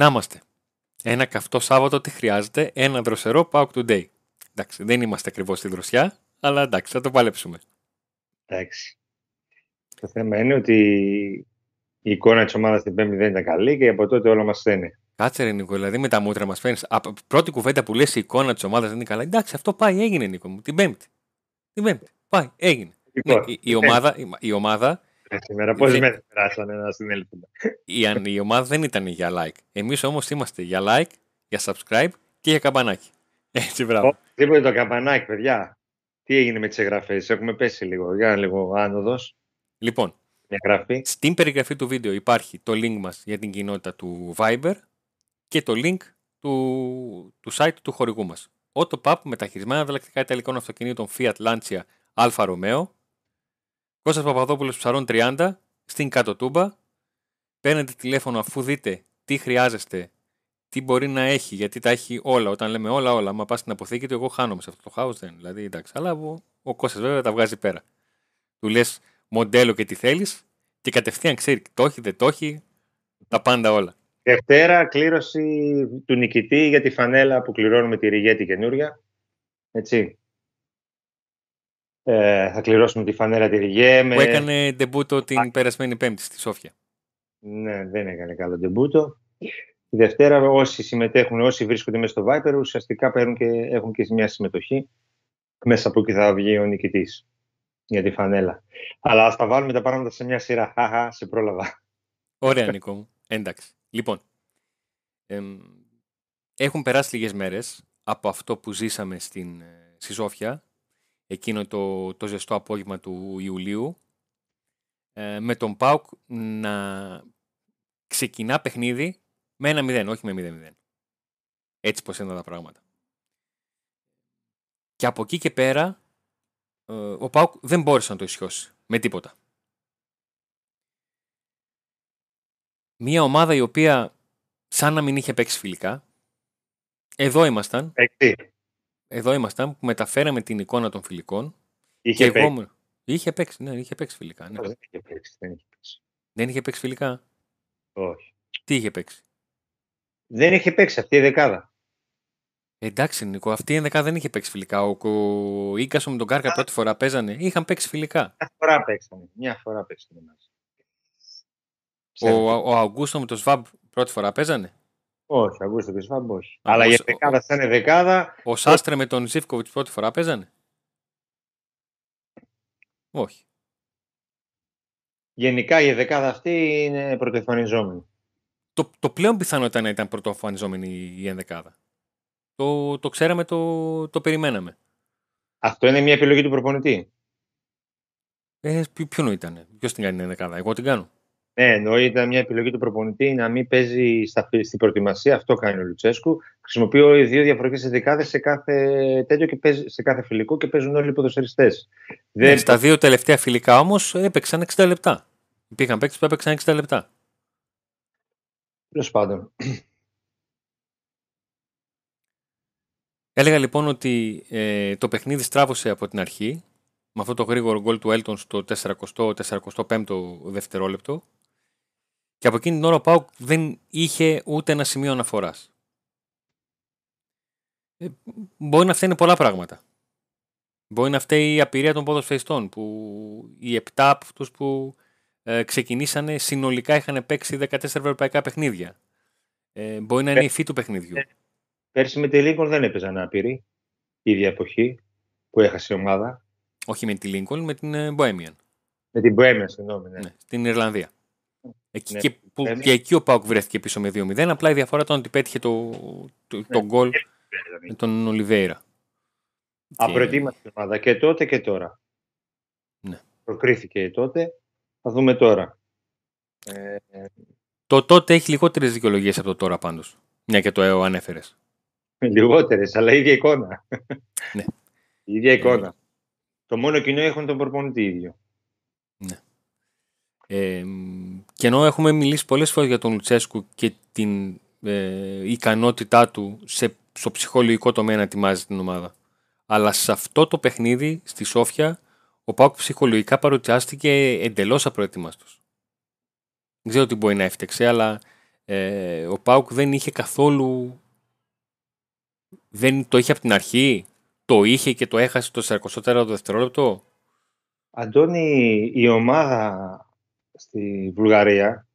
Να είμαστε. Ένα καυτό Σάββατο τι χρειάζεται, ένα δροσερό Pauk Today. Εντάξει, δεν είμαστε ακριβώς στη δροσιά, αλλά εντάξει, θα το παλέψουμε. Εντάξει. Το θέμα είναι ότι η εικόνα της ομάδας στην Πέμπτη δεν ήταν καλή και από τότε όλα μας στένε. Κάτσε ρε Νίκο, δηλαδή με τα μούτρα μας φέρνει. Πρώτη κουβέντα που λες η εικόνα της ομάδας δεν είναι καλά. Εντάξει, αυτό πάει, έγινε Νίκο μου. Την Πέμπτη. Την Πέμπτη. Πάει, έγινε. Ναι, η, η, ομάδα, η, η ομάδα Ε, Σήμερα πόσε μέρε περάσανε να συνέλθουν. η, αν- η ομάδα δεν ήταν για like. Εμείς όμως είμαστε για like, για subscribe και για καμπανάκι. Έτσι, μπράβο. Τίποτε το καμπανάκι, παιδιά; Τι έγινε με τις εγγραφές, έχουμε πέσει λίγο. Για λίγο άνοδος. Λοιπόν, Μια γραφή. στην περιγραφή του βίντεο υπάρχει το link μας για την κοινότητα του Viber και το link του, του site του χορηγού μας. Autopub με τα χειρισμένα ανταλλακτικά ιταλικών αυτοκινήτων Fiat Lancia Alfa Romeo. Κώστας Παπαδόπουλος Ψαρών 30 στην κάτω τούμπα. Παίρνετε τηλέφωνο αφού δείτε τι χρειάζεστε, τι μπορεί να έχει, γιατί τα έχει όλα. Όταν λέμε όλα, όλα. Μα πας στην αποθήκη του, εγώ χάνομαι σε αυτό το χάος. Δεν. Δηλαδή, εντάξει. Αλλά ο, ο Κώστας βέβαια τα βγάζει πέρα. Του λες μοντέλο και τι θέλεις και κατευθείαν ξέρει το έχει, δεν το έχει, τα πάντα όλα. Δευτέρα, κλήρωση του νικητή για τη φανέλα που κληρώνουμε τη Ριγέτη καινούρια. Έτσι. Ε, θα κληρώσουμε τη φανέλα τη Ριγέ. Με... Που έκανε ντεμπούτο την περασμένη Πέμπτη στη Σόφια. Ναι, δεν έκανε καλό ντεμπούτο. Τη Δευτέρα όσοι συμμετέχουν, όσοι βρίσκονται μέσα στο Viper, ουσιαστικά παίρνουν και έχουν και μια συμμετοχή. Μέσα από εκεί θα βγει ο νικητής για τη φανέλα. Αλλά ας τα βάλουμε τα πράγματα σε μια σειρά. Χαχα, σε πρόλαβα. Ωραία, Νίκο μου. Εντάξει. Λοιπόν, εμ, έχουν περάσει λίγες μέρες από αυτό που ζήσαμε στην, ε, στη Σόφια, εκείνο το, το ζεστό απόγευμα του Ιουλίου, ε, με τον ΠΑΟΚ να ξεκινά παιχνίδι με ένα 0, όχι με 0-0. Έτσι πως ήταν τα πράγματα. Και από εκεί και πέρα, ε, ο ΠΑΟΚ δεν μπόρεσε να το ισιώσει με τίποτα. Μια ομάδα η οποία σαν να μην είχε παίξει φιλικά, εδώ ήμασταν, Παίκτη. Εδώ ήμασταν που μεταφέραμε την εικόνα των φιλικών Είχε και παίξει. εγώ μου- Είχε παίξει, ναι, είχε παίξει φιλικά. Ναι. Δεν είχε παίξει. Δεν είχε παίξει. Δεν είχε παίξει φιλικά; Όχι. Τι είχε παίξει; Δεν είχε παίξει αυτή η δεκάδα. Εντάξει, Νικό, αυτή η ενδεκάδα δεν είχε παίξει φιλικά. Ο, ο Ίκασο με τον Κάρκα πρώτη φορά παίζανε. Είχαν παίξει φιλικά. Μια φορά παίξανε. Μια φορά παίξανε μαζί. Ο, ο Αγκούστο με τον Σβάμπ πρώτη φορά παίζανε; Όχι, Αγκούστο και Σβάμπ, όχι. Α, Αλλά ο- η ο- δεκάδα σαν δεκάδα, Ο Σάστρε με τον Ζήφκοβιτς πρώτη φορά παίζανε; Όχι. γενικά η δεκάδα αυτή είναι πρωτοεμφανιζόμενη. Το, το πλέον πιθανό ήταν να ήταν πρωτοεμφανιζόμενη η ενδεκάδα. Το, το ξέραμε, το, το περιμέναμε. Αυτό είναι μια επιλογή του προπονητή. Ε, ποιο, ποιον ήταν, ποιος την κάνει την ενδεκάδα, εγώ την κάνω. Ναι, εννοεί ήταν μια επιλογή του προπονητή να μην παίζει στα, στην προετοιμασία. Αυτό κάνει ο Λουτσέσκου. Χρησιμοποιεί δύο διαφορετικές δεκάδε σε κάθε τέτοιο και παίζει, σε κάθε φιλικό και παίζουν όλοι οι ποδοσφαιριστές. Ναι, Δεν στα δύο τελευταία φιλικά όμως έπαιξαν 60 λεπτά. Υπήρχαν παίκτες που έπαιξαν 60 λεπτά. Τέλος πάντων. Έλεγα λοιπόν ότι ε, το παιχνίδι στράβωσε από την αρχή με αυτό το γρήγορο γκολ του Έλτον στο 40-45 δευτερόλεπτο και από εκείνη την ώρα ο Πάουκ δεν είχε ούτε ένα σημείο αναφοράς. Ε, μπορεί να φταίνει πολλά πράγματα. Μπορεί να φταίει η απειρία των ποδοσφαιριστών που οι 7 από αυτούς που ε, ξεκινήσανε συνολικά είχαν παίξει 14 ευρωπαϊκά παιχνίδια. Ε, μπορεί να είναι η υφή του παιχνιδιού. Πέρσι με τη Λίγκον δεν έπαιζαν άπειροι. Η ίδια εποχή που έχασε η ομάδα. Όχι με τη Lincoln, με την ε, Bohemian. Με την Bohemian, συγγνώμη. Ναι. Ναι, στην Ιρλανδία. Εκεί Ναι, και, που, Bohemian. και εκεί ο Πάουκ βρέθηκε πίσω με 2-0. Απλά η διαφορά ήταν ότι πέτυχε το, το, το Ναι. γκολ με τον Ολιβέηρα. Απροετοίμαστη η ομάδα και τότε και τώρα. Ναι. Προκρίθηκε τότε. Θα δούμε τώρα. Ε, Το τότε έχει λιγότερες δικαιολογίες από το τώρα πάντως. Μια και το ΕΟ ανέφερες. Λιγότερες, αλλά η ίδια εικόνα. Ναι. Η ίδια εικόνα. Το μόνο κοινό έχουν τον προπονητή ίδιο. Ε, και ενώ έχουμε μιλήσει πολλές φορές για τον Λουτσέσκου και την ε, ικανότητά του σε, στο ψυχολογικό τομέα να ετοιμάζει την ομάδα. Αλλά σε αυτό το παιχνίδι, στη Σόφια, ο Πάουκ ψυχολογικά παρουσιάστηκε εντελώς απροετοίμαστο. Δεν ξέρω τι μπορεί να έφτιαξε, αλλά ε, ο Πάουκ δεν είχε καθόλου. Δεν το είχε από την αρχή. Το είχε και το έχασε το 44ο δευτερόλεπτο. Αντώνη, η ομάδα στη Βουλγαρία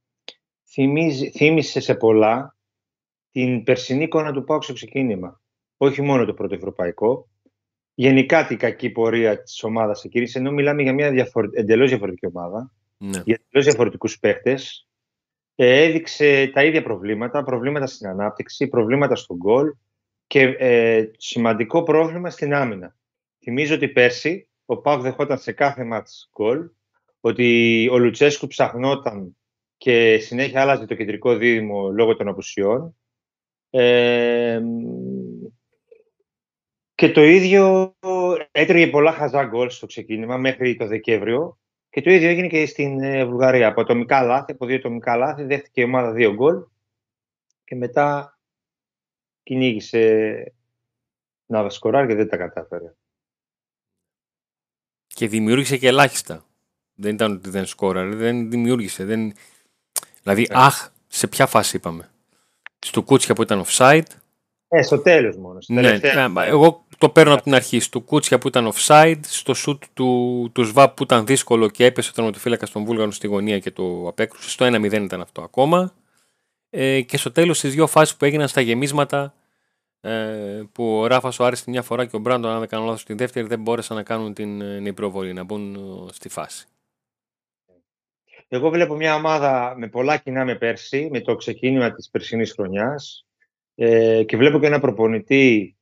θυμίζει, θύμισε σε πολλά την περσινή εικόνα του Πάουκ στο ξεκίνημα. Όχι μόνο το πρώτο ευρωπαϊκό. Γενικά την κακή πορεία της ομάδας εκείνη, ενώ μιλάμε για μια διαφορε... εντελώς διαφορετική ομάδα, Ναι. για εντελώς διαφορετικούς παίχτε. έδειξε τα ίδια προβλήματα, προβλήματα στην ανάπτυξη, προβλήματα στον γκολ και ε, σημαντικό πρόβλημα στην άμυνα. Θυμίζω ότι πέρσι ο Πάουκ δεχόταν σε κάθε μάτς γκολ, ότι ο Λουτσέσκου ψαχνόταν και συνέχεια άλλαζε το κεντρικό δίδυμο λόγω των απουσιών. Ε, και το ίδιο έτρεγε πολλά χαζά γκολ στο ξεκίνημα μέχρι το Δεκέμβριο και το ίδιο έγινε και στην ε, Βουλγαρία. Από ατομικά λάθη, από δύο ατομικά λάθη, δέχτηκε η ομάδα δύο γκολ και μετά κυνήγησε να σκοράρει και δεν τα κατάφερε. Και δημιούργησε και ελάχιστα. Δεν ήταν ότι δεν σκόραρε, δεν δημιούργησε. Δεν... Δηλαδή, αχ, σε ποια φάση είπαμε. Στο Κούτσια που ήταν offside. Ε, στο τέλος μόνο. στη Ναι, τελευταία. ναι, εγώ το παίρνω από την αρχή. Στο Κούτσια που ήταν offside, στο σουτ του, του ΣΒΑΠ που ήταν δύσκολο και έπεσε ο τερματοφύλακας των Βούλγαρων στη γωνία και το απέκρουσε. Στο 1-0 ήταν αυτό ακόμα. Ε, και στο τέλος στις δύο φάσεις που έγιναν στα γεμίσματα, ε, που ο Ράφας ο Άρης τη μια φορά και ο Μπράντον, αν δεν κάνω λάθος, τη δεύτερη δεν μπόρεσαν να κάνουν την ε, νηπροβολή, να μπουν ε, στη φάση. Εγώ βλέπω μια ομάδα με πολλά κοινά με πέρσι, με το ξεκίνημα της περσινής χρονιάς ε, και βλέπω και ένα προπονητή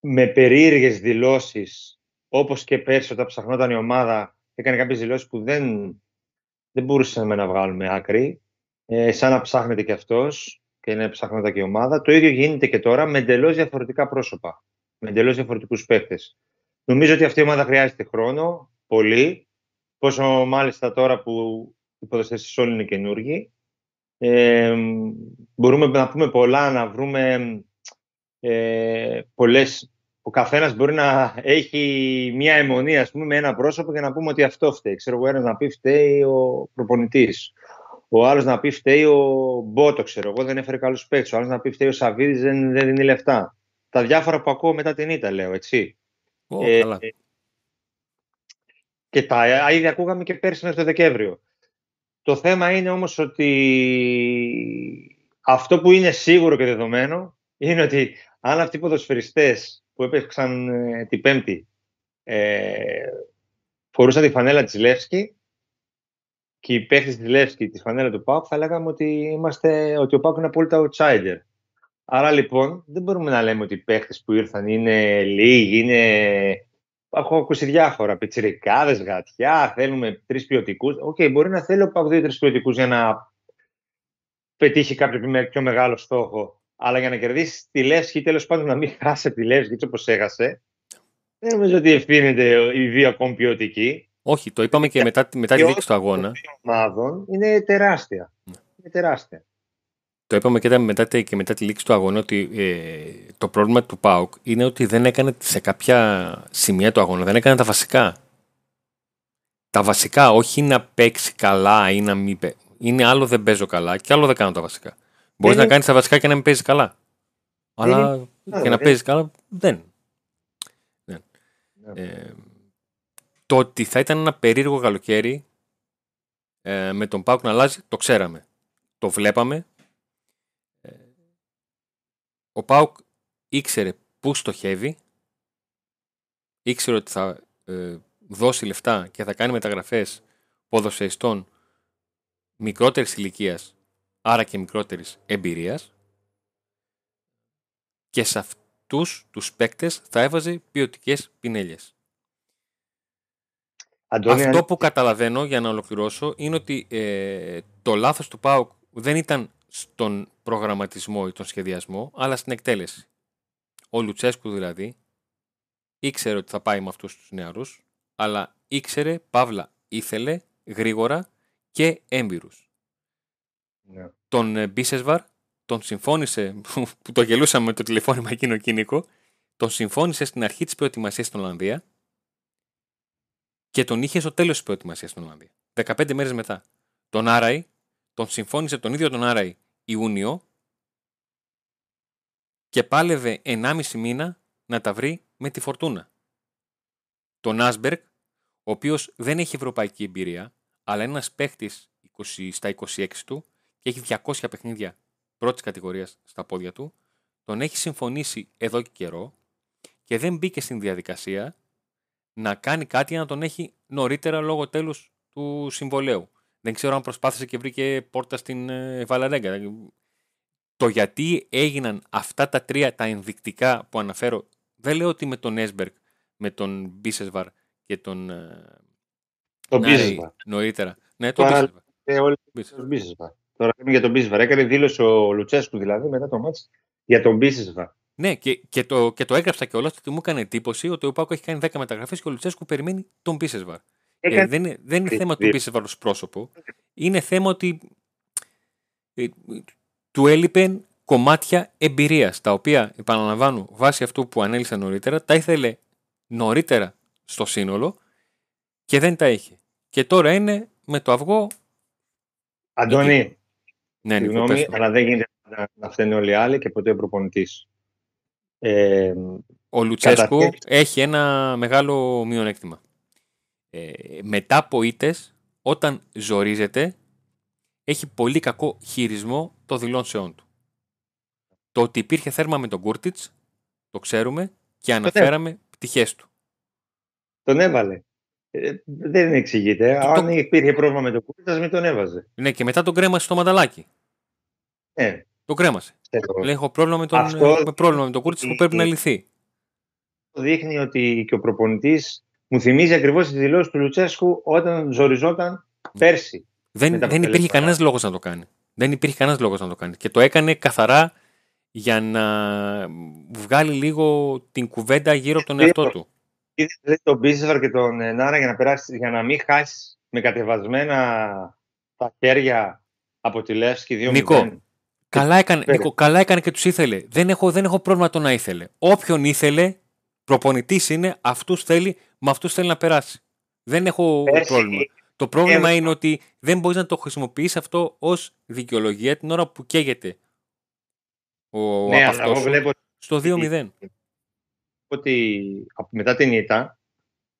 με περίεργες δηλώσεις όπως και πέρσι όταν ψαχνόταν η ομάδα έκανε κάποιες δηλώσεις που δεν, δεν μπορούσαμε να βγάλουμε άκρη ε, σαν να ψάχνεται και αυτός και να ψάχνεται και η ομάδα. Το ίδιο γίνεται και τώρα με εντελώς διαφορετικά πρόσωπα, με εντελώς διαφορετικούς παίχτες. Νομίζω ότι αυτή η ομάδα χρειάζεται χρόνο, πολύ, πόσο μάλιστα τώρα που οι ποδοσφαιριστές όλοι είναι καινούργοι. Ε, μπορούμε να πούμε πολλά, να βρούμε ε, πολλές... Ο καθένας μπορεί να έχει μία αιμονή, ας πούμε, με ένα πρόσωπο και να πούμε ότι αυτό φταίει. Ξέρω εγώ, ένας να πει φταίει ο προπονητής. Ο άλλος να πει φταίει ο Μπότο, ξέρω εγώ, δεν έφερε καλούς παίκτες. Ο άλλος να πει φταίει ο Σαββίδης, δεν, δεν δίνει λεφτά. Τα διάφορα που ακούω μετά την ήττα, λέω, έτσι. Ω, Ε, καλά. Και τα ήδη ακούγαμε και πέρσι μέχρι το Δεκέμβριο. Το θέμα είναι όμως ότι αυτό που είναι σίγουρο και δεδομένο είναι ότι αν αυτοί οι ποδοσφαιριστές που έπαιξαν ε, την Πέμπτη ε, φορούσαν τη φανέλα της Λεύσκη και οι παίχτες της Λεύσκη τη φανέλα του ΠΑΟΚ θα λέγαμε ότι, είμαστε, ότι ο ΠΑΟΚ είναι απόλυτα outsider. Άρα λοιπόν δεν μπορούμε να λέμε ότι οι παίχτες που ήρθαν είναι λίγοι, είναι Έχω ακούσει διάφορα. Πιτσιρικάδες, γατιά, θέλουμε τρεις ποιοτικούς. Οκ, μπορεί να θέλει ο ΠΑΟΚ δύο-τρεις ποιοτικούς για να πετύχει κάποιο πιο- πιο μεγάλο στόχο. Αλλά για να κερδίσεις τη Λέφσκι ή τέλος πάντων να μην χάσει από τη Λέφσκι έτσι όπως έχασε, δεν νομίζω ότι ευθύνεται οι δύο ακόμη ποιοτικοί. Όχι, το είπαμε και μετά, μετά τη Και λήξη του αγώνα. των δύο ομάδων είναι τεράστια. Ναι. Είναι τεράστια. Το είπαμε και μετά, και μετά τη λήξη του αγώνα ότι ε, το πρόβλημα του ΠΑΟΚ είναι ότι δεν έκανε σε κάποια σημεία του αγώνα, δεν έκανε τα βασικά. Τα βασικά, όχι να παίξει καλά ή να μην παίξει. Είναι άλλο δεν παίζω καλά και άλλο δεν κάνω τα βασικά. Μπορείς να είναι- κάνεις τα βασικά και να μην παίζεις καλά. Αλλά είναι- και να δεν- παίζεις καλά δεν. Ναι. Ε, το ότι θα ήταν ένα περίεργο καλοκαίρι ε, με τον Πάουκ να αλλάζει, το ξέραμε. Το βλέπαμε. Ε, ο Πάουκ ήξερε πού στοχεύει, ήξερε ότι θα ε, δώσει λεφτά και θα κάνει μεταγραφές ποδοσφαιριστών μικρότερης ηλικίας, άρα και μικρότερης εμπειρίας και σε αυτούς τους παίκτες θα έβαζε ποιοτικές πινέλιες. Αντώνη, Αυτό που καταλαβαίνω για να ολοκληρώσω είναι ότι ε, το λάθος του ΠΑΟΚ δεν ήταν στον προγραμματισμό ή τον σχεδιασμό, αλλά στην εκτέλεση. Ο Λουτσέσκου δηλαδή ήξερε ότι θα πάει με αυτούς τους νεαρούς, αλλά ήξερε, παύλα, ήθελε γρήγορα και έμπειρους. Ναι. Τον ε, Μπίσεσβαρ τον συμφώνησε, που το γελούσαμε με το τηλεφώνημα εκείνο κίνικο, τον συμφώνησε στην αρχή της προετοιμασίας στην Ολλανδία και τον είχε στο τέλος της προετοιμασίας στην Ολλανδία. 15 μέρες μετά. Τον Άραη τον συμφώνησε τον ίδιο τον Άραη Ιούνιο και πάλευε 1,5 μήνα να τα βρει με τη φορτούνα. Τον Άσμπερκ, ο οποίος δεν έχει ευρωπαϊκή εμπειρία, αλλά είναι ένας παίχτης στα 26 του και έχει 200 παιχνίδια πρώτης κατηγορίας στα πόδια του, τον έχει συμφωνήσει εδώ και καιρό και δεν μπήκε στην διαδικασία να κάνει κάτι για να τον έχει νωρίτερα λόγω τέλους του συμβολέου. Δεν ξέρω αν προσπάθησε και βρήκε πόρτα στην ε, Βαλαρέγκα. Το γιατί έγιναν αυτά τα τρία τα ενδεικτικά που αναφέρω, δεν λέω ότι με τον Έσμπεργκ, με τον Μπίσεσβαρ και τον. Ε, τον Μπίσεσβαρ. Νωρίτερα. Ναι, τον Μπίσεσβαρ. Μπίσεσβαρ. Τώρα λέμε για τον Μπίσεσβαρ. Έκανε δήλωση ο Λουτσέσκου δηλαδή μετά το μάτς για τον Μπίσεσβαρ. Ναι, και, και, το, και το έγραψα κιόλας ότι μου έκανε εντύπωση ότι ο Πάκο έχει κάνει 10 μεταγραφές και ο Λουτσέσκου περιμένει τον Μπίσεσβαρ. Ε, δεν, είναι, δεν είναι θέμα του Μπίσεσβαρ ω πρόσωπο. Είναι θέμα ότι ε, του έλειπε κομμάτια εμπειρίας, τα οποία, επαναλαμβάνω, βάσει αυτού που ανέλησα νωρίτερα, τα ήθελε νωρίτερα στο σύνολο και δεν τα είχε. Και τώρα είναι με το αυγό. Αντώνη, ναι, συγγνώμη, αλλά δεν γίνεται να, να φταίνουν όλοι οι άλλοι και ποτέ ο προπονητής. Ε, ο Λουτσέσκου έχει ένα μεγάλο μειονέκτημα. Ε, μετά από ήττες, όταν ζορίζεται, έχει πολύ κακό χειρισμό των δηλώσεών του. Το ότι υπήρχε θέρμα με τον Κούρτιτς, το ξέρουμε και αναφέραμε πτυχές του. Τον έβαλε. Ε, δεν εξηγείται. Αν το... υπήρχε πρόβλημα με τον Κούρτιτς, μην τον έβαζε. Ναι, και μετά τον κρέμασε στο μανταλάκι. Ναι. Τον κρέμασε. Λέει, έχω πρόβλημα με τον, Αυτό... με πρόβλημα με τον Κούρτιτς που πρέπει να λυθεί. Δείχνει ότι και ο προπονητής μου θυμίζει ακριβώς τη δηλώση του Λουτσέσκου όταν ζοριζόταν πέρσι. Δεν, δεν υπήρχε κανένας λόγος να το κάνει. Δεν υπήρχε κανένας λόγος να το κάνει. Και το έκανε καθαρά για να βγάλει λίγο την κουβέντα γύρω από τον εαυτό του. Είδε τον Μπίσεσβαρ και τον ε, Νάρα για να, περάσει, για να μην χάσεις με κατεβασμένα τα χέρια από τη Λεύσκη 2 Νικό, καλά έκανε, Νικό, καλά έκανε και τους ήθελε. Δεν έχω, δεν έχω πρόβλημα το να ήθελε. Όποιον ήθελε, προπονητής είναι, αυτούς θέλει, με αυτούς θέλει να περάσει. Δεν έχω πρόβλημα. Το πρόβλημα είναι ότι δεν μπορείς να το χρησιμοποιήσει αυτό ως δικαιολογία την ώρα που καίγεται ο ναι, αυτός βλέπω στο 2-0. Ότι μετά την ήττα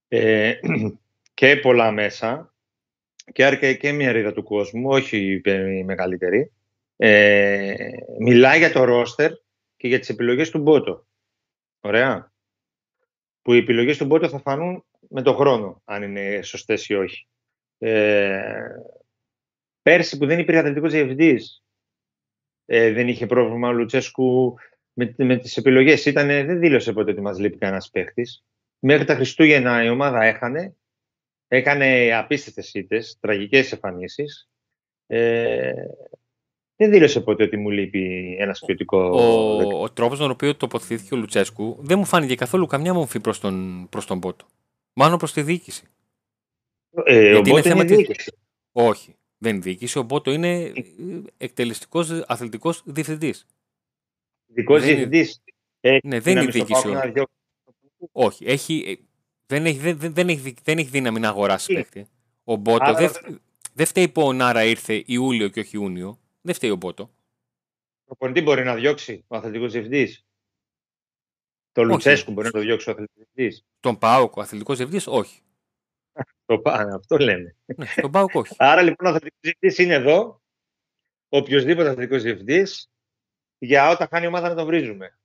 ε, και πολλά μέσα και άρκε και μια ρίδα του κόσμου, όχι η μεγαλύτερη, ε, μιλάει για το ρόστερ και για τις επιλογές του Μπότο. Ωραία. Που οι επιλογές του Μπότο θα φανούν με το χρόνο, αν είναι σωστές ή όχι. Ε, πέρσι που δεν υπήρχε αθλητικός διευθυντής, ε, δεν είχε πρόβλημα ο Λουτσέσκου με, με τις επιλογές. Ήτανε, δεν δήλωσε ποτέ ότι μας λείπει κανένας παίχτης. Μέχρι τα Χριστούγεννα η ομάδα έχανε, έκανε απίστευτες ήττες, τραγικές εμφανίσεις. Ε, δεν δήλωσε ποτέ ότι μου λείπει ένας ποιοτικό. Ο, ο τρόπος με τον οποίο τοποθετήθηκε ο Λουτσέσκου δεν μου φάνηκε καθόλου καμιά μορφή προς τον, προς τον Πότο. Μάλλον προς τη διοίκηση. Ε, Γιατί είναι θέμα Όχι. Δεν είναι διοίκηση. Ο Μπότο είναι εκτελεστικός αθλητικός διευθυντής. Ειδικός διευθυντής. Ναι, δεν είναι διοίκηση. Όχι. Έχει, ε, δεν, έχει, δεν, δεν, έχει, δεν έχει δύναμη να αγοράσει παίχτη. Ο Μπότο δεν δε φταίει που ο Νάρα ήρθε Ιούλιο και όχι Ιούνιο. Δεν φταίει ο Μπότο. Ο Ποντή μπορεί να διώξει ο αθλητικός διευθυντής. Το Λουτσέσκου μπορεί να το διώξει ο αθλητικός διευθυντής. Τον Πάοκ, ο αθλητικός διευθυντής, όχι. Το πάνε, αυτό λέμε. Ναι, τον Πάοκ όχι. Άρα λοιπόν ο αθλητικός διευθυντής είναι εδώ. Οποιοδήποτε αθλητικός διευθυντής για όταν χάνει η ομάδα να τον βρίζουμε.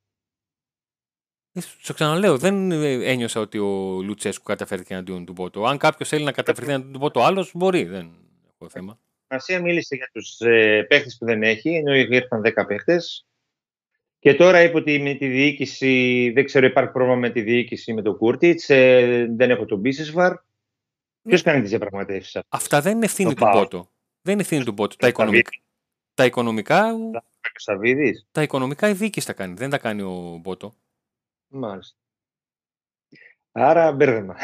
Ε, σου ξαναλέω, δεν ένιωσα ότι ο Λουτσέσκου καταφέρθηκε εναντίον του Πότο. Αν κάποιος θέλει να καταφερθεί εναντίον του Πότο, άλλος μπορεί. Δεν έχω θέμα. Ασία μίλησε για τους ε, παίχτες που δεν έχει, ενώ ήρθαν 10 παίχτες. Και τώρα είπε ότι με τη διοίκηση, δεν ξέρω, υπάρχει πρόβλημα με τη διοίκηση με τον Κούρτιτς. Ε, δεν έχω τον Μπίσεσβαρ. Ποιος κάνει τις διαπραγματεύσεις Αυτά δεν είναι ευθύνη του Πότο. Δεν είναι ευθύνη του Πότο. Τα οικονομικά. Τα οικονομικά. Τα οικονομικά η διοίκηση τα κάνει. Δεν τα κάνει ο Μπότο. Μάλιστα. Άρα μπέρδεμα.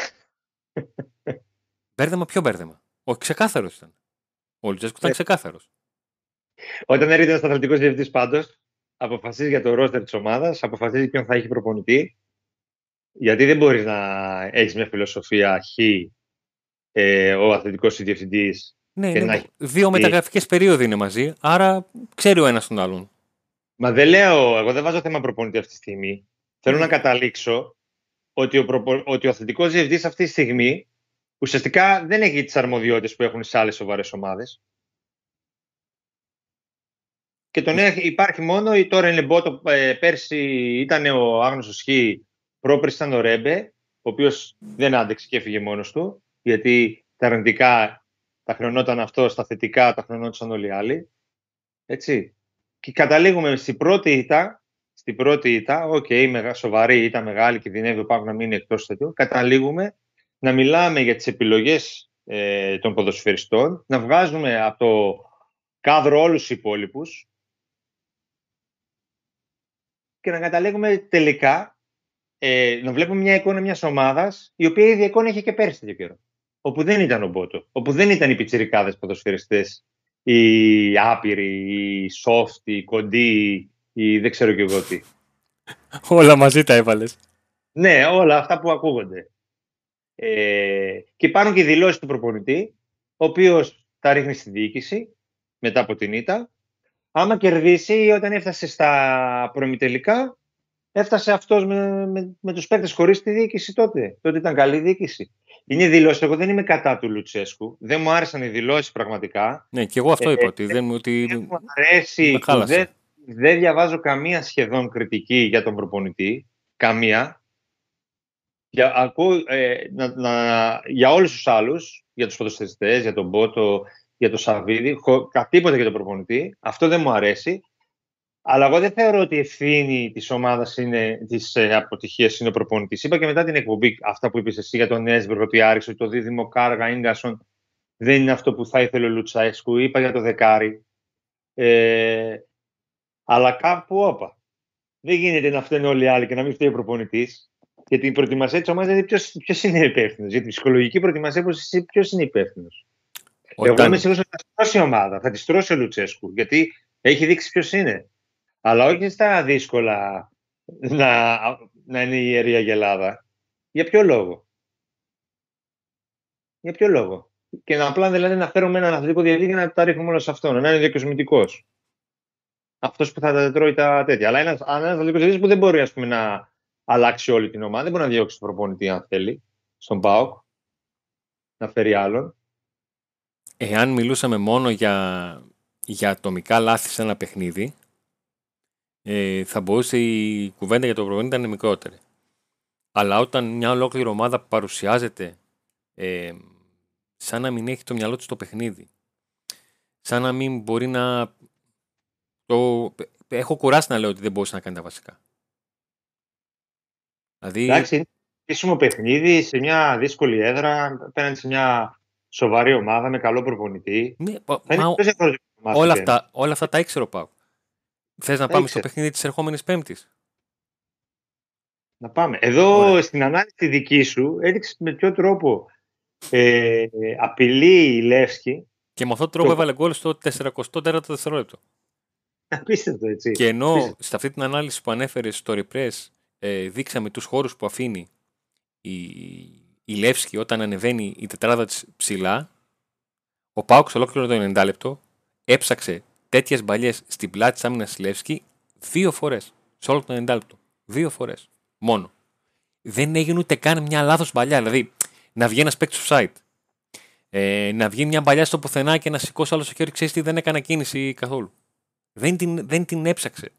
Μπέρδεμα, ποιο μπέρδεμα; Όχι, ξεκάθαρος ήταν. Ο Λουτζέσκου ήταν ε. ξεκάθαρος. Όταν έρχεται ένα αθλητικό διευθυντής πάντως, αποφασίζει για το ρόστερ της ομάδας, αποφασίζει ποιον θα έχει προπονητή. Γιατί δεν μπορείς να έχεις μια φιλοσοφία χ ε, ο αθλητικός διευθυντής Ναι, ναι, δύο μεταγραφικές περίοδοι είναι μαζί, άρα ξέρει ο ένας τον άλλον. Μα δεν λέω, εγώ δεν βάζω θέμα προπονητή αυτή τη στιγμή. Θέλω να καταλήξω ότι ο, προπο... ότι ο αθλητικός διευθυντής αυτή τη στιγμή ουσιαστικά δεν έχει τις αρμοδιότητες που έχουν σε άλλες σοβαρές ομάδες. Και τον έχει, υπάρχει μόνο, η τώρα είναι μπότο, ε, πέρσι ήταν ο άγνωστος Χ, πρόπερσι ήταν ο Ρέμπε, ο οποίος δεν άντεξε και έφυγε μόνος του, γιατί τα αρνητικά τα χρεωνόταν αυτό, στα θετικά τα χρεωνόταν όλοι οι άλλοι. Έτσι. Και καταλήγουμε στην πρώτη ήττα, στην πρώτη ήττα, οκ, okay, σοβαρή ήττα, μεγάλη, κινδυνεύει ο Πάκου να μείνει εκτός τέτοιου, καταλήγουμε να μιλάμε για τις επιλογές ε, των ποδοσφαιριστών, να βγάζουμε από το κάδρο όλους τους υπόλοιπους και να καταλήγουμε τελικά ε, να βλέπουμε μια εικόνα μιας ομάδας η οποία η εικόνα είχε και πέρσι τέτοιο καιρό. Όπου δεν ήταν ο Μπότο, όπου δεν ήταν οι πιτσιρικάδες ποδοσφαιριστές, οι άπειροι, οι soft, οι κοντοί, οι δεν ξέρω και εγώ τι. Όλα μαζί τα έβαλες. Ναι, όλα αυτά που ακούγονται. Ε, και υπάρχουν και δηλώσεις του προπονητή, ο οποίος τα ρίχνει στη διοίκηση μετά από την ήττα. Άμα κερδίσει, όταν έφτασε στα προημιτελικά, έφτασε αυτός με, με, με τους παίκτες χωρίς τη διοίκηση τότε. Τότε ήταν καλή διοίκηση. Είναι δηλώσεις. Εγώ δεν είμαι κατά του Λουτσέσκου. Δεν μου άρεσαν οι δηλώσεις πραγματικά. Ναι, και εγώ αυτό είπα. ότι δεν, ότι... δεν μου αρέσει. Δεν, δεν διαβάζω καμία σχεδόν κριτική για τον προπονητή. Καμία για, ακούω, ε, να, να, για όλους τους άλλους, για τους φωτοστηριστές, για τον Μπότο, για τον Σαββίδη, κατήποτε για τον προπονητή, αυτό δεν μου αρέσει. Αλλά εγώ δεν θεωρώ ότι η ευθύνη της ομάδας της ε, αποτυχίας είναι ο προπονητής. Είπα και μετά την εκπομπή αυτά που είπες εσύ για τον Έσμπεργκ, ότι άριξε το δίδυμο Κάργα γκασον δεν είναι αυτό που θα ήθελε ο Λουτσάισκου. Είπα για το δεκάρι. Ε, αλλά κάπου όπα. Δεν γίνεται να φταίνουν όλοι οι άλλοι και να μην φταίει ο προπονητής για την προετοιμασία της ομάδας, δηλαδή ποιος είναι υπεύθυνος; Για την ψυχολογική προετοιμασία, ποιος είναι υπεύθυνος; Όταν... Εγώ είμαι σίγουρος ότι θα τη στρώσει η ομάδα, θα τη στρώσει ο Λουτσέσκου, γιατί έχει δείξει ποιος είναι. Αλλά όχι στα δύσκολα να, να είναι η ιερή Αγελάδα. Για ποιο λόγο; Για ποιο λόγο; Και να απλά δηλαδή να φέρουμε έναν αθλητικό διευθυντή και να τα ρίχνουμε όλα σε αυτόν. Να είναι διακοσμητικός. Αυτός που θα τα τρώει τα τέτοια. Αλλά ένας αθλητικός διευθυντή που δεν μπορεί ας πούμε, να, αλλάξει όλη την ομάδα. Δεν μπορεί να διώξει τον προπονητή αν θέλει στον ΠΑΟΚ να φέρει άλλον. Εάν μιλούσαμε μόνο για, για ατομικά λάθη σε ένα παιχνίδι, ε, θα μπορούσε η κουβέντα για τον προπονητή να είναι μικρότερη. Αλλά όταν μια ολόκληρη ομάδα παρουσιάζεται ε, σαν να μην έχει το μυαλό του στο παιχνίδι, σαν να μην μπορεί να... Το... Έχω κουράσει να λέω ότι δεν μπορούσε να κάνει τα βασικά. Δηλαδή... Εντάξει, είναι παιχνίδι σε μια δύσκολη έδρα, απέναντι σε μια σοβαρή ομάδα με καλό προπονητή. Ναι, μα, όλα, αυτά, όλα αυτά τα ήξερα πάω. Θες να πάμε στο παιχνίδι της ερχόμενης Πέμπτης; Να πάμε. Εδώ στην ανάλυση δική σου έδειξες με ποιο τρόπο ε, απειλεί η Λεύσκη. Και με αυτόν τον τρόπο το... έβαλε γκολ στο 44ο δευτερόλεπτο. Απίστευτο έτσι. Και ενώ σε αυτή την ανάλυση που ανέφερες στο Repress ε, δείξαμε τους χώρους που αφήνει η, η Λεύσκη όταν ανεβαίνει η τετράδα της ψηλά, ο Πάουξ ολόκληρο το 90 λεπτό έψαξε τέτοιες μπαλιές στην πλάτη της άμυνας της Λεύσκη δύο φορές. Σε όλο το 90 λεπτό. Δύο φορές. Μόνο. Δεν έγινε ούτε καν μια λάθος μπαλιά. Δηλαδή να βγει ένας παίκτης στο site. Ε, να βγει μια μπαλιά στο πουθενά και να σηκώσει άλλος στο χέρι, ξέρεις τι δεν έκανε κίνηση καθόλου. Δεν την, δεν την έψαξε.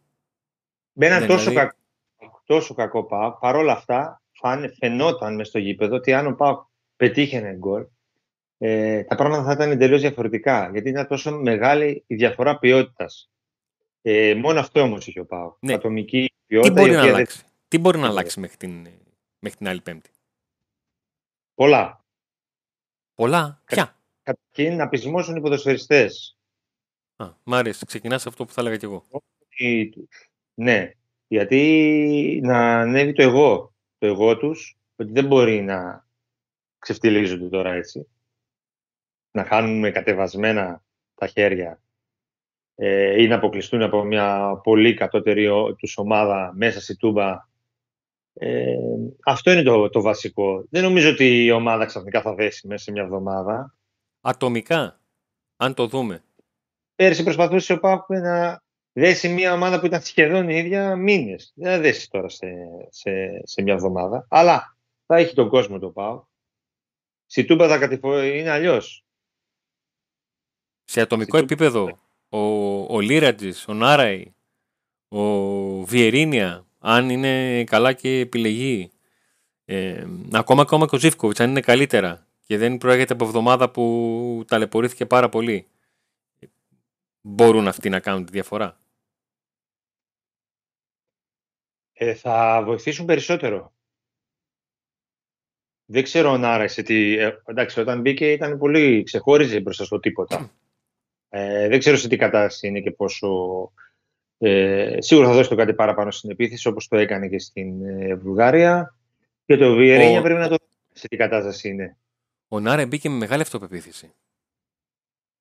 Με ένα τόσο δηλαδή... κακό τόσο κακό Πάοκ. Παρ' όλα αυτά, φαινόταν μες στο γήπεδο ότι αν ο Πάοκ πετύχαινε γκολ, ε, τα πράγματα θα ήταν εντελώς διαφορετικά. Γιατί ήταν τόσο μεγάλη η διαφορά ποιότητας. Ε, μόνο αυτό όμως είχε ο Πάοκ. Ναι. Ατομική ποιότητα. Τι μπορεί, να, αλλάξει; Τι μπορεί να αλλάξει μέχρι την, μέχρι την άλλη Πέμπτη; Πολλά. Πολλά; Ποια; Καταρχήν να πεισμώσουν οι ποδοσφαιριστές. Α, μ' άρεσε. Ξεκινάς αυτό που θα έλεγα κι εγώ. Ναι. Γιατί να ανέβει το εγώ, το εγώ τους, ότι δεν μπορεί να ξεφτυλίζονται τώρα έτσι. Να χάνουμε κατεβασμένα τα χέρια ε, ή να αποκλειστούν από μια πολύ κατώτερη τους ομάδα μέσα στη Τούμπα. Ε, αυτό είναι το, το βασικό. Δεν νομίζω ότι η ομάδα ξαφνικά θα δέσει μέσα σε μια εβδομάδα. Ατομικά. αν το δούμε. Πέρσι προσπαθούσε ο Πάουκ να δέσει μια ομάδα που ήταν σχεδόν η ίδια μήνες. Δεν θα δέσει τώρα σε, σε, σε μια εβδομάδα. Αλλά θα έχει τον κόσμο το Πάουκ. Στη Τούμπα θα κατηφω... είναι αλλιώς. Σε ατομικό επίπεδο, ο, ο Λίρατζης, ο Νάραη, ο Βιερίνια, αν είναι καλά και επιλεγεί, ε, ακόμα, ακόμα και ο Ζήφκοβιτς, αν είναι καλύτερα και δεν προέρχεται από εβδομάδα που ταλαιπωρήθηκε πάρα πολύ, μπορούν αυτοί να κάνουν τη διαφορά. Ε, θα βοηθήσουν περισσότερο. Δεν ξέρω αν άρεσε τι... Ε, εντάξει, όταν μπήκε ήταν πολύ... ξεχώριζε μπροστά στο τίποτα. Ε, δεν ξέρω σε τι κατάσταση είναι και πόσο... Ε, σίγουρα θα δώσει το κάτι παραπάνω στην επίθεση, όπως το έκανε και στην ε, Βουλγαρία. Και το Βιερίνια ο... πρέπει να το σε τι κατάσταση είναι. Ο Νάρε μπήκε με μεγάλη αυτοπεποίθηση.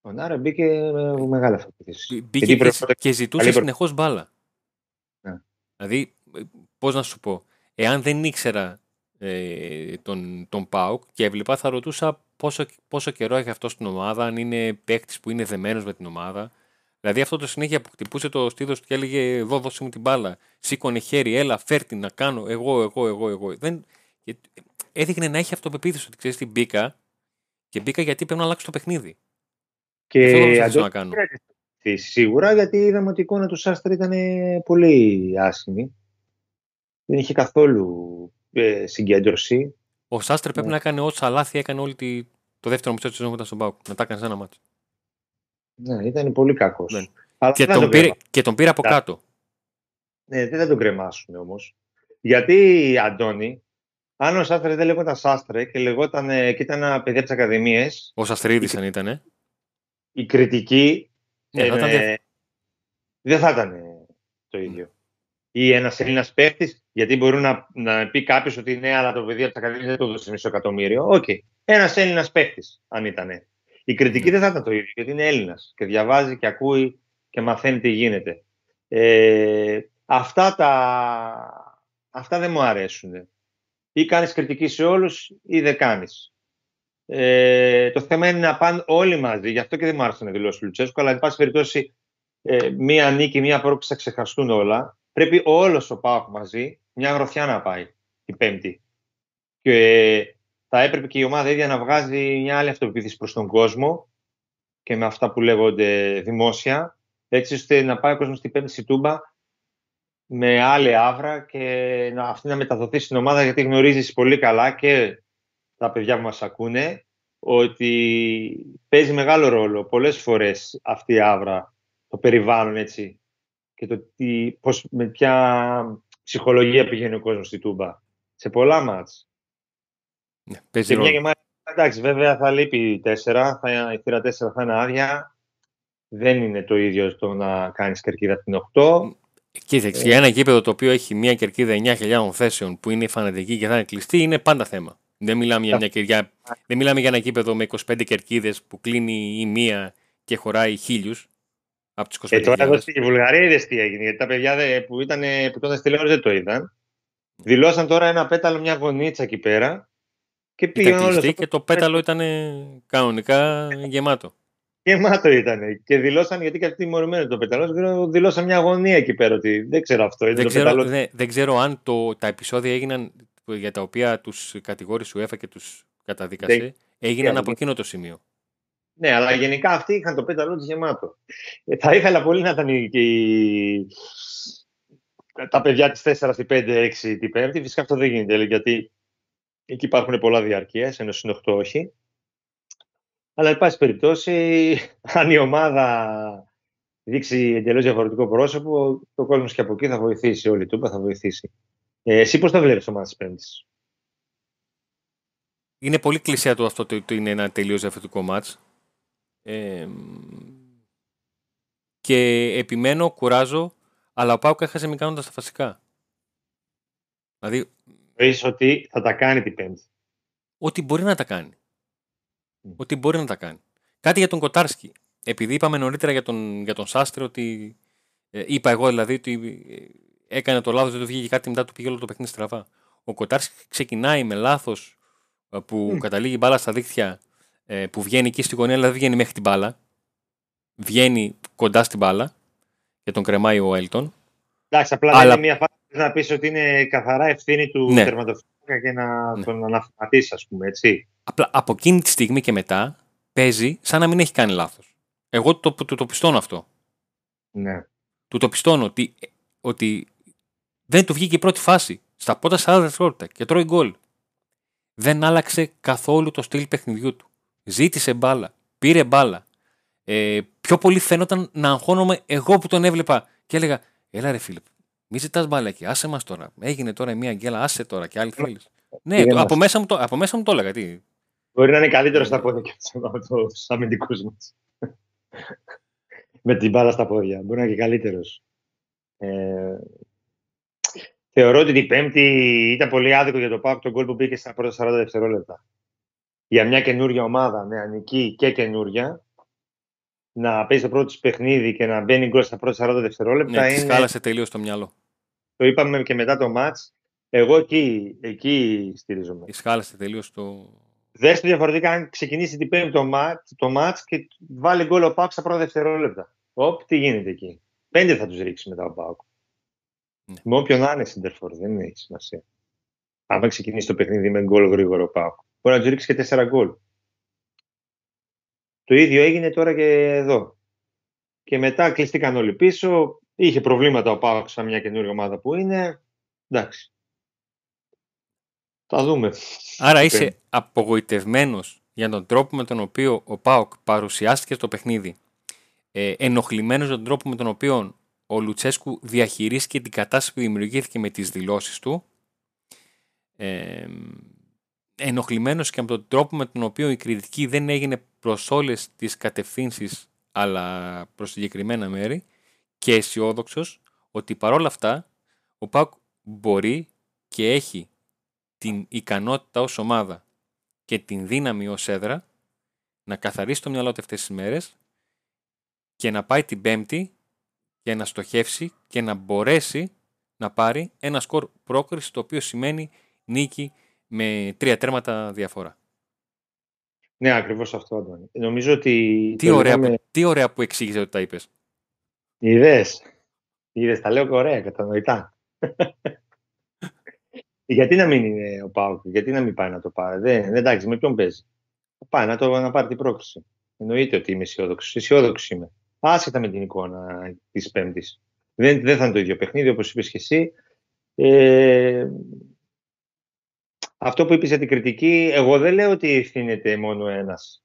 Ο Νάρε μπήκε με μεγάλη αυτοπεποίθηση. Μπήκε και, και ζητούσε συνεχώς μπάλα. Ναι. Δηλαδή, πώς να σου πω, εάν δεν ήξερα ε, τον, τον Πάουκ και έβλεπα, θα ρωτούσα πόσο, πόσο καιρό έχει αυτός στην ομάδα, αν είναι παίκτης που είναι δεμένος με την ομάδα. Δηλαδή αυτό το συνέχεια που χτυπούσε το στήθος του και έλεγε Εδώ δώσε μου την μπάλα. Σήκωνε χέρι, έλα, φέρτη να κάνω εγώ, εγώ, εγώ, εγώ. Δεν... Έδειχνε να έχει αυτοπεποίθηση ότι ξέρεις τι μπήκα και μπήκα γιατί πρέπει να αλλάξω το παιχνίδι. Και αυτό να κάνω. Σίγουρα γιατί είδαμε ότι η εικόνα του Σάστρη ήταν πολύ άσχημη. Δεν είχε καθόλου ε, συγκέντρωση. Ο Σάστρε πρέπει ναι. να έκανε όσα λάθη έκανε όλη τη... το δεύτερο μισό της σεζόν ήταν στον Πάουκ. Να τα έκανε ένα μάτσο. Ναι, ήταν πολύ κακός. Ναι. Και, τον πήρε, και τον πήρε από κάτω. Ναι, δεν θα τον κρεμάσουν όμως. Γιατί, Αντώνη, αν ο Σάστρε δεν λεγόταν Σάστρε και λεγόταν και ήταν ένα παιδί από τις Ακαδημίες. Ο Σαστρίδης αν ήταν. Η κριτική. Ναι, ε, δεν θα ήταν το ίδιο ή ένας Έλληνας παίχτης, γιατί μπορεί να, να πει κάποιος ότι ναι, αλλά το παιδί από τα Ακαδημία δεν το δώσει μισό εκατομμύριο. Οκ. Okay. Ένας Έλληνας παίχτης, αν ήταν. Η κριτική δεν θα ήταν το ίδιο, γιατί είναι Έλληνας και διαβάζει και ακούει και μαθαίνει τι γίνεται. Ε, αυτά, τα, αυτά δεν μου αρέσουν. Ή κάνεις κριτική σε όλους ή δεν κάνεις. Ε, το θέμα είναι να πάνε όλοι μαζί. Γι' αυτό και δεν μου άρεσε να δηλώσεις ο Λουτσέσκο, αλλά εν πάση περιπτώσει, ε, μία νίκη, μία πρόκληση θα ξεχαστούν όλα πρέπει όλος ο Πάοκ μαζί μια γροθιά να πάει την Πέμπτη. Και θα έπρεπε και η ομάδα ίδια να βγάζει μια άλλη αυτοπεποίθηση προς τον κόσμο και με αυτά που λέγονται δημόσια, έτσι ώστε να πάει ο κόσμος στην Πέμπτη στη Τούμπα με άλλη άβρα και να, αυτή να μεταδοθεί στην ομάδα γιατί γνωρίζεις πολύ καλά και τα παιδιά που μας ακούνε ότι παίζει μεγάλο ρόλο πολλές φορές αυτή η άβρα, το περιβάλλον έτσι, και το τι, πώς, με ποια ψυχολογία πηγαίνει ο κόσμος στη Τούμπα. Σε πολλά μάτς. Ναι, παίζει ρόλο. Μια εντάξει, βέβαια θα λείπει τέσσερα, θα, η θύρα τέσσερα θα είναι άδεια. Δεν είναι το ίδιο το να κάνεις κερκίδα την 8. Κοίταξε, ε, για ένα γήπεδο το οποίο έχει μια κερκίδα 9.000 θέσεων που είναι φανατική και θα είναι κλειστή, είναι πάντα θέμα. Δεν μιλάμε για, μια, για, δεν μιλάμε για ένα γήπεδο με 25 κερκίδες που κλείνει η μία και χωράει χίλιους από τι 25 ε, τώρα εδώ στη Βουλγαρία είδες τι έγινε. Γιατί τα παιδιά που ήταν που τότε τηλεόραση δεν το είδαν. Δηλώσαν τώρα ένα πέταλο, μια γωνίτσα εκεί πέρα. Και πήγαν όλες και το πέταλο ήταν κανονικά γεμάτο. Γεμάτο ήταν. Και δηλώσαν, γιατί και αυτοί τιμωρημένοι το πέταλο, δηλώσαν μια γωνία εκεί πέρα. Ότι δεν ξέρω αυτό. Δεν, ξέρω, δεν, δεν ξέρω αν το, τα επεισόδια έγιναν για τα οποία τους κατηγόρησε ο ΕΦΑ και τους καταδίκασε, έγιναν από εκείνο το σημείο. Ναι, αλλά γενικά αυτοί είχαν το πέταλό τους γεμάτο. Ε, θα ήθελα πολύ να ήταν η... τα παιδιά της 4 στη 5, 6 την 5. Φυσικά αυτό δεν γίνεται, γιατί εκεί υπάρχουν πολλά διαρκεία, ενώ στην 8 όχι. Αλλά, εν πάση περιπτώσει, αν η ομάδα δείξει εντελώς διαφορετικό πρόσωπο, το κόσμος και από εκεί θα βοηθήσει. Όλη η Τούπα θα βοηθήσει. Ε, εσύ πώς τα βλέπεις το μάτι της Πέμπτης; Είναι πολύ κλεισιά το αυτό ότι είναι ένα τελείως διαφορετικό μάτς και επιμένω, κουράζω, αλλά ο Πάουκ έχασε μη κάνοντα τα βασικά. Δηλαδή. Weet ότι θα τα κάνει την Πέμπτη. Ό,τι μπορεί να τα κάνει. Mm. Ό,τι μπορεί να τα κάνει. Κάτι για τον Κοτάρσκι. Επειδή είπαμε νωρίτερα για τον, για τον Σάστρε ότι. Ε, είπα εγώ δηλαδή ότι ε, έκανε το λάθος, δεν του βγήκε κάτι μετά του πήγε όλο το παιχνίδι στραβά. Ο Κοτάρσκι ξεκινάει με λάθος ε, που mm. καταλήγει μπάλα στα δίχτυα ε, που βγαίνει εκεί στη γωνία, αλλά δεν βγαίνει μέχρι την μπάλα. βγαίνει κοντά στην μπάλα και τον κρεμάει ο Έλτον. Εντάξει, απλά Αλλά... είναι μια φάση να πεις ότι είναι καθαρά ευθύνη του ναι. τερματοφύλακα και να ναι. τον αναθεματίσεις, ας πούμε, έτσι. Απλά από εκείνη τη στιγμή και μετά παίζει σαν να μην έχει κάνει λάθος. Εγώ το, το, το πιστώνω αυτό. Ναι. Του το πιστώνω ότι, ότι δεν του βγήκε η πρώτη φάση στα πρώτα 40 δευτερόλεπτα και τρώει γκολ. Δεν άλλαξε καθόλου το στυλ παιχνιδιού του. Ζήτησε μπάλα, πήρε μπάλα. Ε, πιο πολύ φαίνονταν να αγχώνομαι εγώ που τον έβλεπα και έλεγα: Έλα ρε Φίλιπ, μη ζητάς μπάλα εκεί, άσε μας τώρα. Έγινε τώρα μια γκέλα, άσε τώρα και άλλη θέλεις. ναι, το, από, μέσα μου το, από μέσα μου το έλεγα. Τι. Μπορεί να είναι καλύτερο στα πόδια και από του αμυντικούς μας. Με την μπάλα στα πόδια. Μπορεί να είναι και καλύτερος. Ε, θεωρώ ότι την Πέμπτη ήταν πολύ άδικο για το Πάκ τον γκολ που μπήκε στα πρώτα 40 δευτερόλεπτα. Για μια καινούργια ομάδα, νεανική και καινούργια, να παίζει το πρώτο παιχνίδι και να μπαίνει γκολ στα πρώτα 40 δευτερόλεπτα. Ναι, είναι... χάλασε τελείως το μυαλό. Το είπαμε και μετά το ματ. Εγώ εκεί, εκεί στηρίζομαι. Ισχάλασε τελείως το. Δες το διαφορετικά αν ξεκινήσει την πέμπτη το μάτς, το μάτς και βάλει γκολ ο Πάουκ στα πρώτα δευτερόλεπτα. Οπ, τι γίνεται εκεί. Πέντε θα τους ρίξει μετά ο Πάουκ. Ναι. Με όποιον να είναι Σιντερφόρ, δεν έχει σημασία. Αν ξεκινήσει το παιχνίδι με γκολ γρήγορο ο Πάουκ. Μπορεί να του ρίξει και τέσσερα γκολ. Το ίδιο έγινε τώρα και εδώ. Και μετά κλειστήκαν όλοι πίσω. Είχε προβλήματα ο Πάοκ σαν μια καινούργια ομάδα που είναι. Εντάξει. Θα δούμε. Άρα είσαι απογοητευμένος για τον τρόπο με τον οποίο ο Πάοκ παρουσιάστηκε στο παιχνίδι. Ε, ενοχλημένος για τον τρόπο με τον οποίο ο Λουτσέσκου διαχειρίστηκε την κατάσταση που δημιουργήθηκε με τις δηλώσεις του. Ε, ενοχλημένος και από τον τρόπο με τον οποίο η κριτική δεν έγινε προς όλες τις κατευθύνσεις αλλά προς συγκεκριμένα μέρη και αισιόδοξος ότι παρόλα αυτά ο Πάουκ μπορεί και έχει την ικανότητα ως ομάδα και την δύναμη ως έδρα να καθαρίσει το μυαλό του αυτές τις μέρες και να πάει την πέμπτη και να στοχεύσει και να μπορέσει να πάρει ένα σκορ πρόκριση το οποίο σημαίνει νίκη με τρία τέρματα διαφορά. Ναι, ακριβώς αυτό, Αντώνη. Νομίζω ότι. Τι, ωραία, με... τι ωραία που εξήγησε ότι τα είπες. Είδες. Είδες, τα λέω ωραία, κατανοητά. γιατί να μην είναι ο Πάουκ, γιατί να μην πάει να το πάρει; Δεν, δεν εντάξει, με ποιον παίζει; Θα πάει να, το, να πάρει την πρόκληση. Εννοείται ότι είμαι αισιόδοξος. Αισιόδοξος είμαι. Άσχετα με την εικόνα της Πέμπτης. Δεν, δεν θα είναι το ίδιο παιχνίδι, όπως είπες και εσύ. Ε, αυτό που είπες για την κριτική, εγώ δεν λέω ότι ευθύνεται μόνο ένας.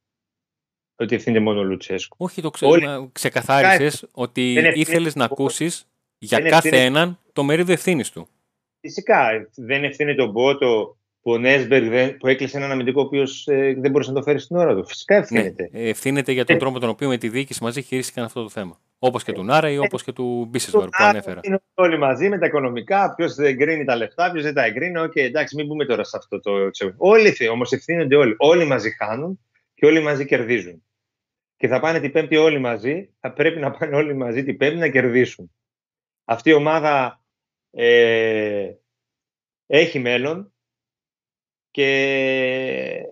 Ότι ευθύνεται μόνο ο Λουτσέσκου. Όχι, το ξέρω. Όλοι... Ξεκαθάρισες ότι ήθελες να ακούσεις για κάθε έναν το μερίδιο ευθύνης του. Φυσικά. Δεν ευθύνεται τον Μπότο που ο Νέσμπεργκ που έκλεισε έναν αμυντικό ο οποίος ε, δεν μπορούσε να το φέρει στην ώρα του. Φυσικά ευθύνεται. Ναι, ευθύνεται για τον ε, τρόπο με τον οποίο με τη διοίκηση μαζί χειρίστηκαν αυτό το θέμα. Όπως και του Νάρεϊ ή όπως και του Μπίσεσβαρ που ανέφερα. Είναι όλοι μαζί με τα οικονομικά, ποιος δεν εγκρίνει τα λεφτά, ποιος δεν τα εγκρίνει. OK, okay, εντάξει, μην μπούμε τώρα σε αυτό το Όλοι όμως ευθύνονται όλοι. Όλοι μαζί χάνουν και όλοι μαζί κερδίζουν. Και θα πάνε την Πέμπτη όλοι μαζί, θα πρέπει να πάνε όλοι μαζί την Πέμπτη να κερδίσουν. Αυτή η ομάδα ε, έχει μέλλον και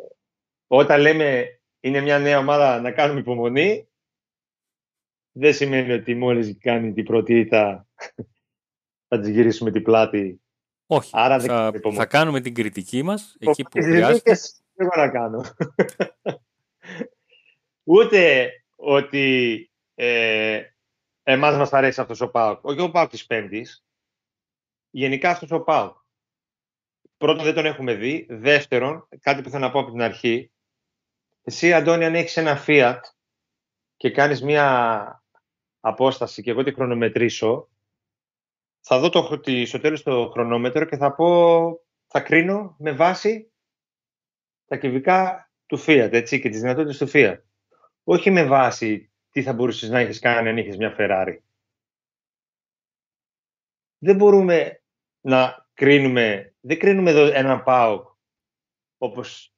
όταν λέμε είναι μια νέα ομάδα να κάνουμε υπομονή, δεν σημαίνει ότι μόλις κάνει την πρώτη ήττα θα της γυρίσουμε την πλάτη. Όχι, Άρα θα, θα κάνουμε την κριτική μας εκεί που χρειάζεται. Εγώ να κάνω. Ούτε ότι ε, εμάς μας αρέσει αυτός ο ΠΑΟΚ. Όχι ο ΠΑΟΚ της Πέμπτης. Γενικά αυτός ο ΠΑΟΚ. Πρώτον, δεν τον έχουμε δει. Δεύτερον, κάτι που θέλω να πω από την αρχή. Εσύ, Αντώνη, αν έχεις ένα Fiat και κάνεις μία απόσταση και εγώ τη χρονομετρήσω, θα δω το, στο τέλος το χρονόμετρο και θα πω, θα κρίνω με βάση τα κυβικά του Fiat, έτσι, και τις δυνατότητες του Fiat. Όχι με βάση τι θα μπορούσες να έχεις κάνει αν είχες μια Ferrari. Δεν μπορούμε να κρίνουμε, δεν κρίνουμε εδώ έναν ΠΑΟΚ όπως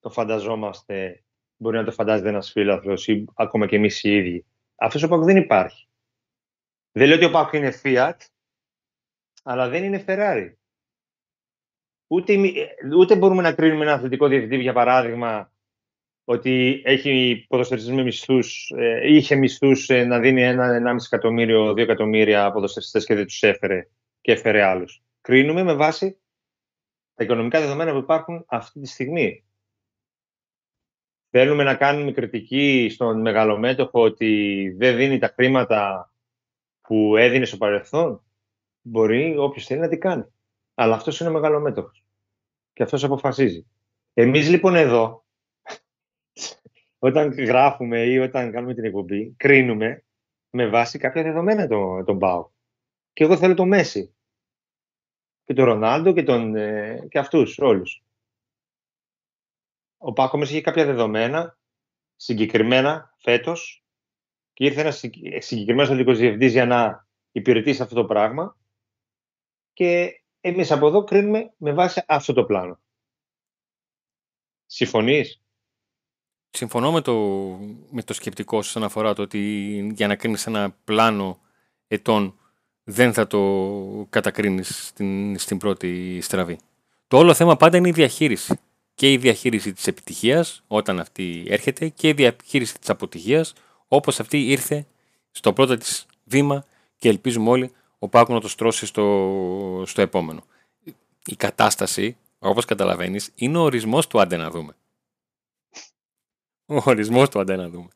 το φανταζόμαστε, μπορεί να το φαντάζεται ένας φίλαθλος ή ακόμα και εμείς οι ίδιοι. Αυτός ο ΠΑΟΚ δεν υπάρχει. Δεν λέω ότι ο ΠΑΟΚ είναι Fiat, αλλά δεν είναι Ferrari. Ούτε, ούτε μπορούμε να κρίνουμε ένα αθλητικό διευθυντή, για παράδειγμα, ότι έχει ποδοσφαιριστές με μισθούς, ε, είχε μισθούς ε, να δίνει ένα, 1,5 εκατομμύριο, 2 εκατομμύρια ποδοσφαιριστές και δεν τους έφερε και έφερε άλλους. Κρίνουμε με βάση τα οικονομικά δεδομένα που υπάρχουν αυτή τη στιγμή. Θέλουμε να κάνουμε κριτική στον μεγαλομέτωχο ότι δεν δίνει τα χρήματα που έδινε στο παρελθόν. Μπορεί όποιος θέλει να την κάνει. Αλλά αυτός είναι ο μεγαλομέτωχος. Και αυτός αποφασίζει. Εμείς λοιπόν εδώ, όταν γράφουμε ή όταν κάνουμε την εκπομπή, κρίνουμε με βάση κάποια δεδομένα τον, τον ΠΑΟ. Και εγώ θέλω τον Μέση. Και τον Ρονάλντο και, τον, ε, και αυτούς όλους. Ο Πάκο είχε κάποια δεδομένα συγκεκριμένα φέτος και ήρθε ένας συγκεκριμένος αθλητικός διευθυντής για να υπηρετήσει αυτό το πράγμα και εμείς από εδώ κρίνουμε με βάση αυτό το πλάνο. Συμφωνείς; Συμφωνώ με το, με το σκεπτικό όσον αφορά το ότι για να κρίνεις ένα πλάνο ετών δεν θα το κατακρίνεις στην, στην πρώτη στραβή. Το όλο θέμα πάντα είναι η διαχείριση. Και η διαχείριση της επιτυχίας όταν αυτή έρχεται και η διαχείριση της αποτυχίας όπως αυτή ήρθε στο πρώτο της βήμα και ελπίζουμε όλοι ο Πάκου να το στρώσει στο, στο επόμενο. Η κατάσταση, όπως καταλαβαίνεις, είναι ο ορισμός του άντε να δούμε. Ο ορισμός του άντε να δούμε.